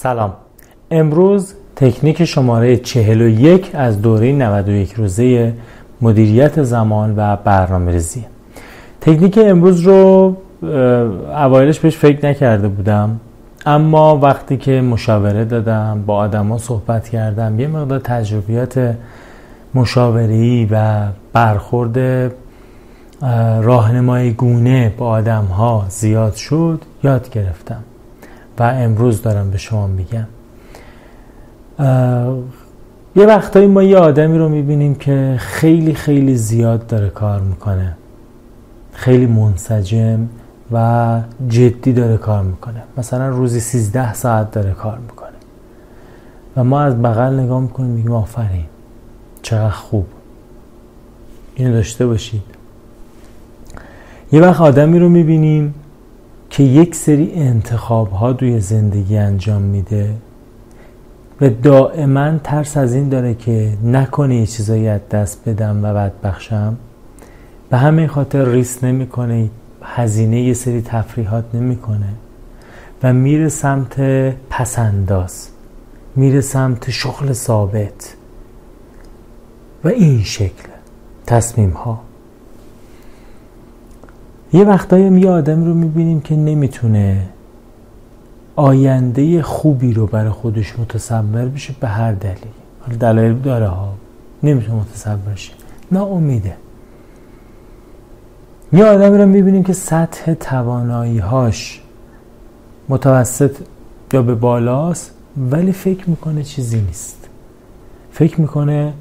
سلام. امروز تکنیک شماره 41 از دوره 91 روزه مدیریت زمان و برنامه ریزی تکنیک امروز رو اوایلش بهش فکر نکرده بودم اما وقتی که مشاوره دادم با آدما صحبت کردم یه مقدار تجربیات مشاوره‌ای و برخورد راهنمای گونه با آدم ها زیاد شد یاد گرفتم. و امروز دارم به شما میگم. یه وقتایی ما یه آدمی رو می‌بینیم که خیلی خیلی زیاد داره کار می‌کنه. خیلی منسجم و جدی داره کار می‌کنه. مثلا روزی 13 ساعت داره کار می‌کنه. و ما از بغل نگاه می‌کنیم میگیم آفرین چقدر خوب. اینو داشته باشید. یه وقت آدمی رو می‌بینیم که یک سری انتخاب ها دوی زندگی انجام میده و دائما ترس از این داره که نکنه یه چیزایی از دست بدم و بعد بخشم به همین خاطر ریس نمی‌کنه هزینه یه سری تفریحات نمی‌کنه و میره سمت پسنداز میره سمت شغل ثابت و این شکل تصمیم ها یه وقتایی یه آدمی رو می‌بینیم که نمی‌تونه آینده خوبی رو برای خودش متصور بشه به هر دلیل حالا دلایل داره ها. نمی‌تونه متصور شه. امیده. یه آدمی رو می‌بینیم که سطح توانایی هاش متوسط یا به بالاست ولی فکر می‌کنه چیزی نیست. فکر می‌کنه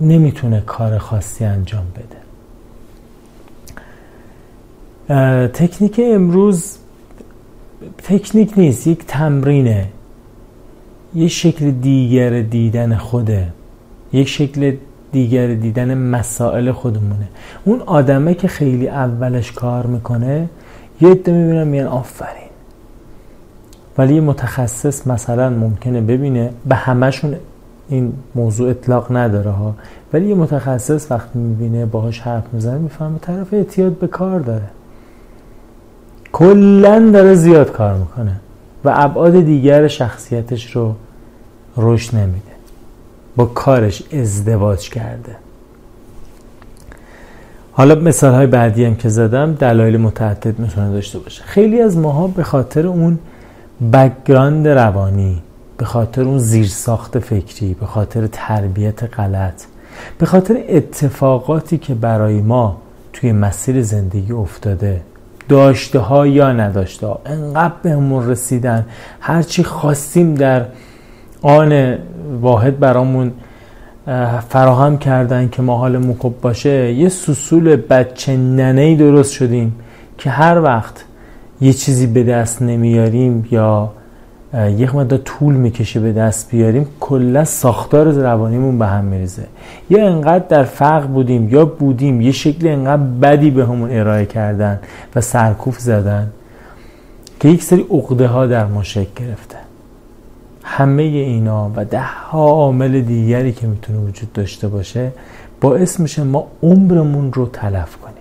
نمی‌تونه کار خاصی انجام بده. تکنیک امروز تکنیک نیست یک تمرینه. یک شکل دیگر دیدن خوده. یک شکل دیگر دیدن مسائل خودمونه. اون آدمه که خیلی اولش کار می‌کنه یه عده می‌بینم میان آفرین. ولی یه متخصص مثلا ممکنه ببینه به همشون این موضوع اطلاق نداره ها. ولی یه متخصص وقتی می‌بینه باهاش حرف می‌زنه می‌فهمه طرف اعتیاد به کار داره. کلا داره زیاد کار می‌کنه و ابعاد دیگر شخصیتش رو رشد نمیده. با کارش ازدواج کرده. حالا مثال های بعدی هم که زدم دلایل متعدد می‌تونه داشته باشه. خیلی از ماها به خاطر اون بکگراند روانی به خاطر اون زیرساخت فکری به خاطر تربیت غلط به خاطر اتفاقاتی که برای ما توی مسیر زندگی افتاده داشته ها یا نداشته ها انقدر بهمون رسیدن. هرچی خواستیم در آن واحد برامون فراهم کردن که ما حالمون خوب باشه یه سسول بچه ننهی درست شدیم که هر وقت یه چیزی به دست نمیاریم یا یک مدت طول می‌کشه به دست بیاریم کلا ساختار روانیمون به هم میریزه. یا انقدر در فقر بودیم یا بودیم یه شکل انقدر بدی به همون ارائه کردن و سرکوف زدن که یک سری عقده ها در ما شکل گرفته. همه اینا و ده ها عامل دیگری که می‌تونه وجود داشته باشه باعث میشه ما عمرمون رو تلف کنیم.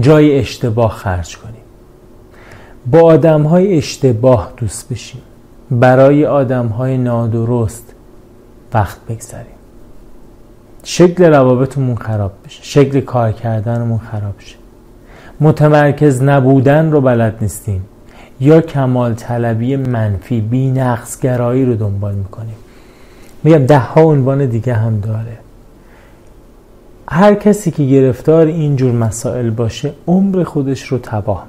جای اشتباه خرج کنیم. با آدم های اشتباه دوست بشیم. برای آدم های نادرست وقت بگذاریم. شکل روابطمون خراب بشه. شکل کار کردنمون خراب شه. متمرکز نبودن رو بلد نیستیم. یا کمال طلبی منفی بی گرایی رو دنبال می‌کنیم. میگم ده ها عنوان دیگه هم داره. هر کسی که گرفتار اینجور مسائل باشه عمر خودش رو تباه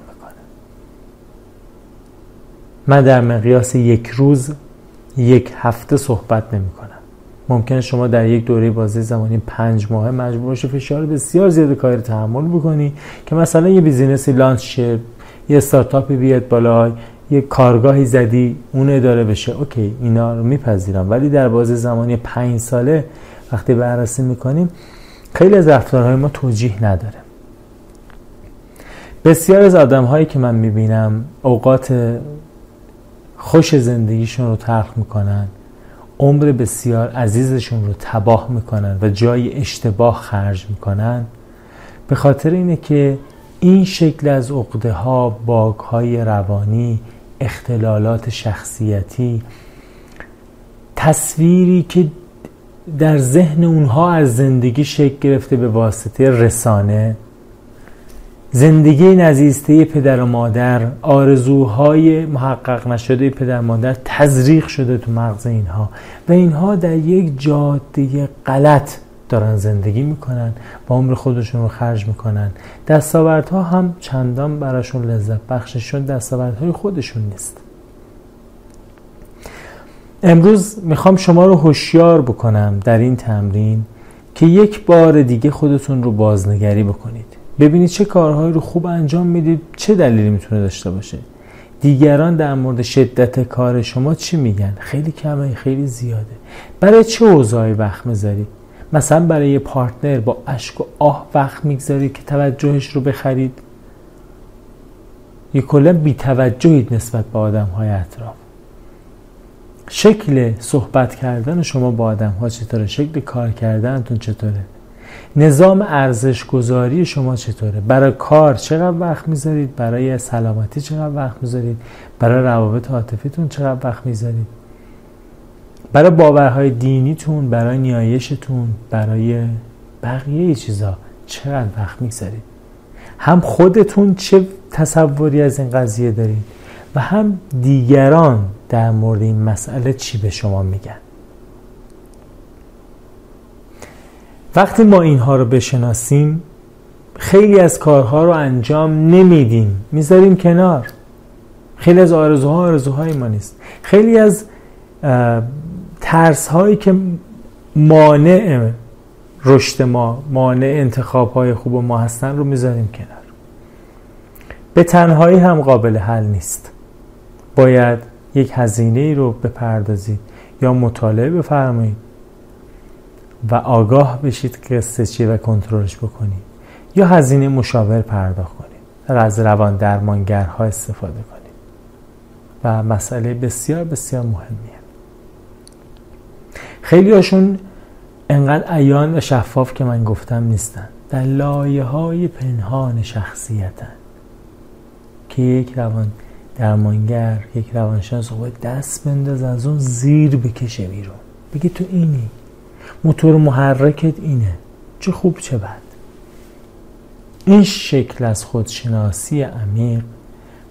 من در مقیاس یک روز یک هفته صحبت نمی کنم. ممکنه شما در یک دوره بازی زمانی پنج ماه مجبور باشی فشار بسیار زیاد کاری تحمل بکنی که مثلا یه business ی launch شه یه استارتاپی بیاد بالا یه کارگاهی زدی اون اداره بشه. OK اینا رو میپذیرم. ولی در بازی زمانی پنج ساله وقتی بررسی می‌کنیم خیلی از رفتارهای ما توجیه نداره. بسیار از آدم هایی که من می‌بینم اوقات خوش زندگیشون رو تلخ می‌کنن عمر بسیار عزیزشون رو تباه می‌کنن و جای اشتباه خرج می‌کنن. به خاطر اینه که این شکل از عقده ها باگ های روانی اختلالات شخصیتی تصویری که در ذهن اونها از زندگی شکل گرفته به واسطه رسانه زندگی نزیسته پدر و مادر آرزوهای محقق نشده پدر و مادر تزریق شده تو مغز اینها. و اینها در یک جاده غلط دارن زندگی می‌کنن و عمر خودشون رو خرج می‌کنن. دستاوردها هم چندان براشون لذت بخششون دستاوردهای خودشون نیست. امروز می‌خوام شما رو هوشیار بکنم در این تمرین که یک بار دیگه خودتون رو بازنگری بکنید. ببینید چه کارهایی رو خوب انجام می‌دید چه دلیلی می‌تونه داشته باشه. دیگران در مورد شدت کار شما چی میگن؟ خیلی کمه خیلی زیاده. برای چه اوضاعی وقت می‌ذارید مثلا برای یه پارتنر با اشک و آه وقت می‌گذارید که توجهش رو بخرید؟ یه کلا بی توجهید نسبت به آدم های اطراف. شکل صحبت کردن شما با آدم ها چطوره؟ شکل کار کردنتون چطوره؟ نظام ارزش گذاری شما چطوره؟ برای کار چقدر وقت می‌ذارید؟ برای سلامتی چقدر وقت می‌ذارید؟ برای روابط عاطفیتون چقدر وقت می‌ذارید؟ برای باورهای دینیتون برای نیایشتون برای بقیه چیزا چقدر وقت می‌گذارید؟ هم خودتون چه تصوری از این قضیه دارید؟ و هم دیگران در مورد این مسئله چی به شما میگن؟ وقتی ما اینها رو بشناسیم خیلی از کارها رو انجام نمیدیم. می‌ذاریم کنار. خیلی از آرزوها آرزوهای ما نیست. خیلی از ترس هایی که مانع رشد ما مانع انتخاب های خوب ما هستن رو می‌ذاریم کنار. به تنهایی هم قابل حل نیست. باید یک هزینه ای رو بپردازید یا مطالعه بفرمایید. و آگاه بشید قصه چیه و کنترلش بکنید. یا هزینه مشاور پرداخت کنید از روان درمانگرها استفاده کنید. و مسئله بسیار بسیار مهمیه. خیلی هاشون انقدر ایان و شفاف که من گفتم نیستن. در لایه های پنهان شخصیتن. که یک روان درمانگر یک روانشناس باید دست بنداز از اون زیر بکشه بیرون. بگی تو اینی. موتور محرکت اینه. چه خوب چه بد. این شکل از خودشناسی عمیق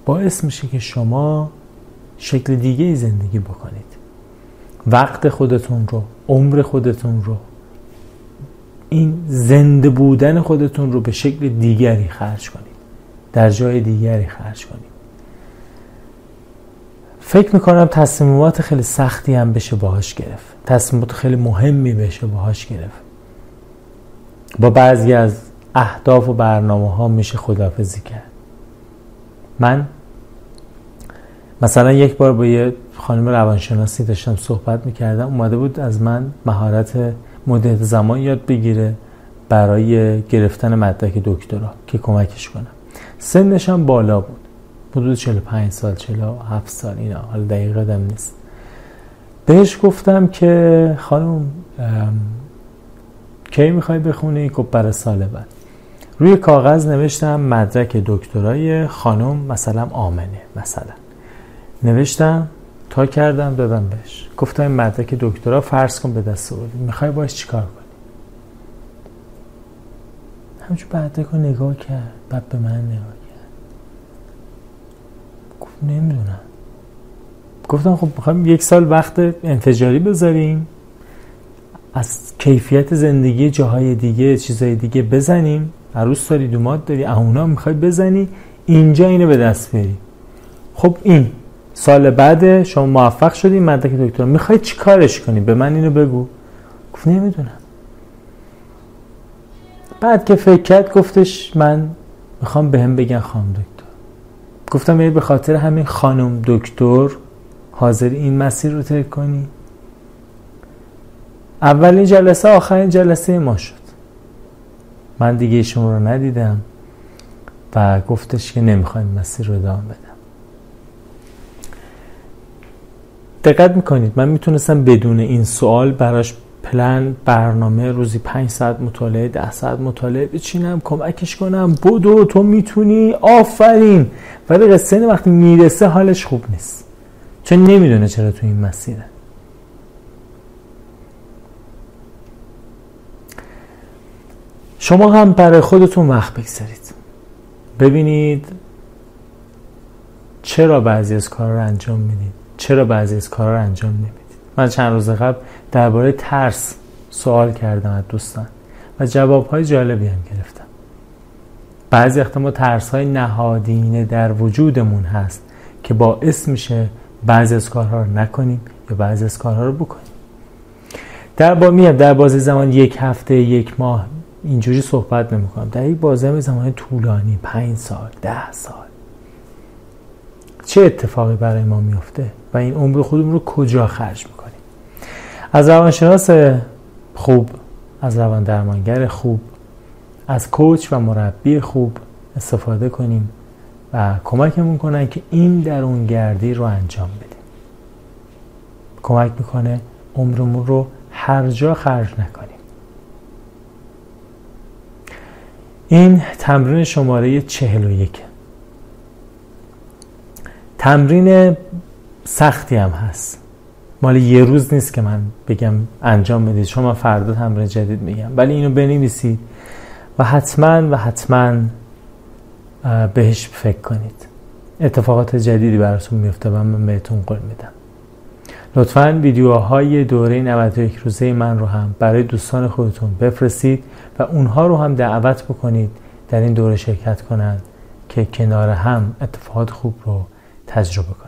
باعث میشه که شما شکل دیگه زندگی بکنید. وقت خودتون رو عمر خودتون رو این زنده بودن خودتون رو به شکل دیگری خرج کنید. در جای دیگری خرج کنید. فکر می‌کنم تصمیمات خیلی سختی هم بشه باهاش گرفت. تصمیمات خیلی مهمی بشه باهاش گرفت. با بعضی از اهداف و برنامه ها میشه خدافزی کرد. من مثلا یک بار با یه خانم روانشناسی داشتم صحبت می‌کردم. اومده بود از من مهارت مدت زمان یاد بگیره برای گرفتن مدرک دکترا که کمکش کنم. سنش هم بالا بود. حدود 45 سال 47 سال اینا. حالا دقیقه دم نیست. بهش گفتم که خانم کی می‌خوای بخونی؟ خب برای سال بعد. روی کاغذ نوشتم مدرک دکترای خانم مثلا آمنه مثلا. نوشتم تا کردم دادم بهش. گفتم این مدرک دکترا فرض کن به دست آوردی. می‌خوای باش چیکار کنی؟ همچون مدرک رو نگاه کرد. بعد به من نگاه گفت نمی‌دونم. گفتم خب می‌خوایم یک سال وقت انفجاری بذاریم از کیفیت زندگی جاهای دیگه چیزهای دیگه بزنیم. عروس داری دومات داری اهونا می‌خوای بزنی اینجا اینو به دست بری خب این سال بعد شما موفق شدی مدرک دکتر می‌خوای چی کارش کنی؟ به من اینو بگو. گفت نمی‌دونم. بعد که فکر کرد گفتش من می‌خوام به هم بگن خانم دکتر. گفتم یعنی به خاطر همین خانم دکتر حاضر این مسیر رو طی کنی؟ اولین جلسه آخرین جلسه ما شد. من دیگه شما رو ندیدم و گفتش که نمی‌خوایم مسیر رو ادامه بدم. دقت می‌کنید من می‌تونستم بدون این سوال براش پلن برنامه روزی پنج ساعت مطالعه ده ساعت مطالعه بچینم کمکش کنم بدو تو می‌تونی آفرین. ولی قصه وقتی می‌رسه حالش خوب نیست. چون نمی‌دونه چرا تو این مسیره. شما هم برای خودتون وقت بگذارید. ببینید چرا بعضی از کار رو انجام می‌دید. چرا بعضی از کار رو انجام نمی‌دید. من چند روز قبل درباره ترس سوال کردم از دوستان و جوابهای جالبی هم گرفتم. بعضی وقتا ما ترس های نهادینه در وجودمون هست که باعث میشه بعضی از کارها رو نکنیم یا بعضی از کارها رو بکنیم. در با میاد در بازی زمان یک هفته یک ماه اینجوری صحبت نمی کنم در یک بازه زمان طولانی پنج سال ده سال. چه اتفاقی برای ما میفته و این عمر خودمون رو کجا خرج می‌کنیم؟ از روانشناس خوب از روان درمانگر خوب از کوچ و مربی خوب استفاده کنیم و کمکمون کنن که این درونگردی رو انجام بدیم. کمک می‌کنه عمرمون رو هر جا خرج نکنیم. این تمرین شماره چهل و یک. تمرین سختی هم هست. مال یه روز نیست که من بگم انجام بدید. شما فردا تمرین جدید میگم. ولی اینو بنویسید و حتما و حتما بهش فکر کنید. اتفاقات جدیدی براتون میفته و من بهتون قول میدم. لطفا ویدیوهای دوره 91 روزه من رو هم برای دوستان خودتون بفرستید و اونها رو هم دعوت بکنید در این دوره شرکت کنند که کنار هم اتفاقات خوب رو تجربه کنید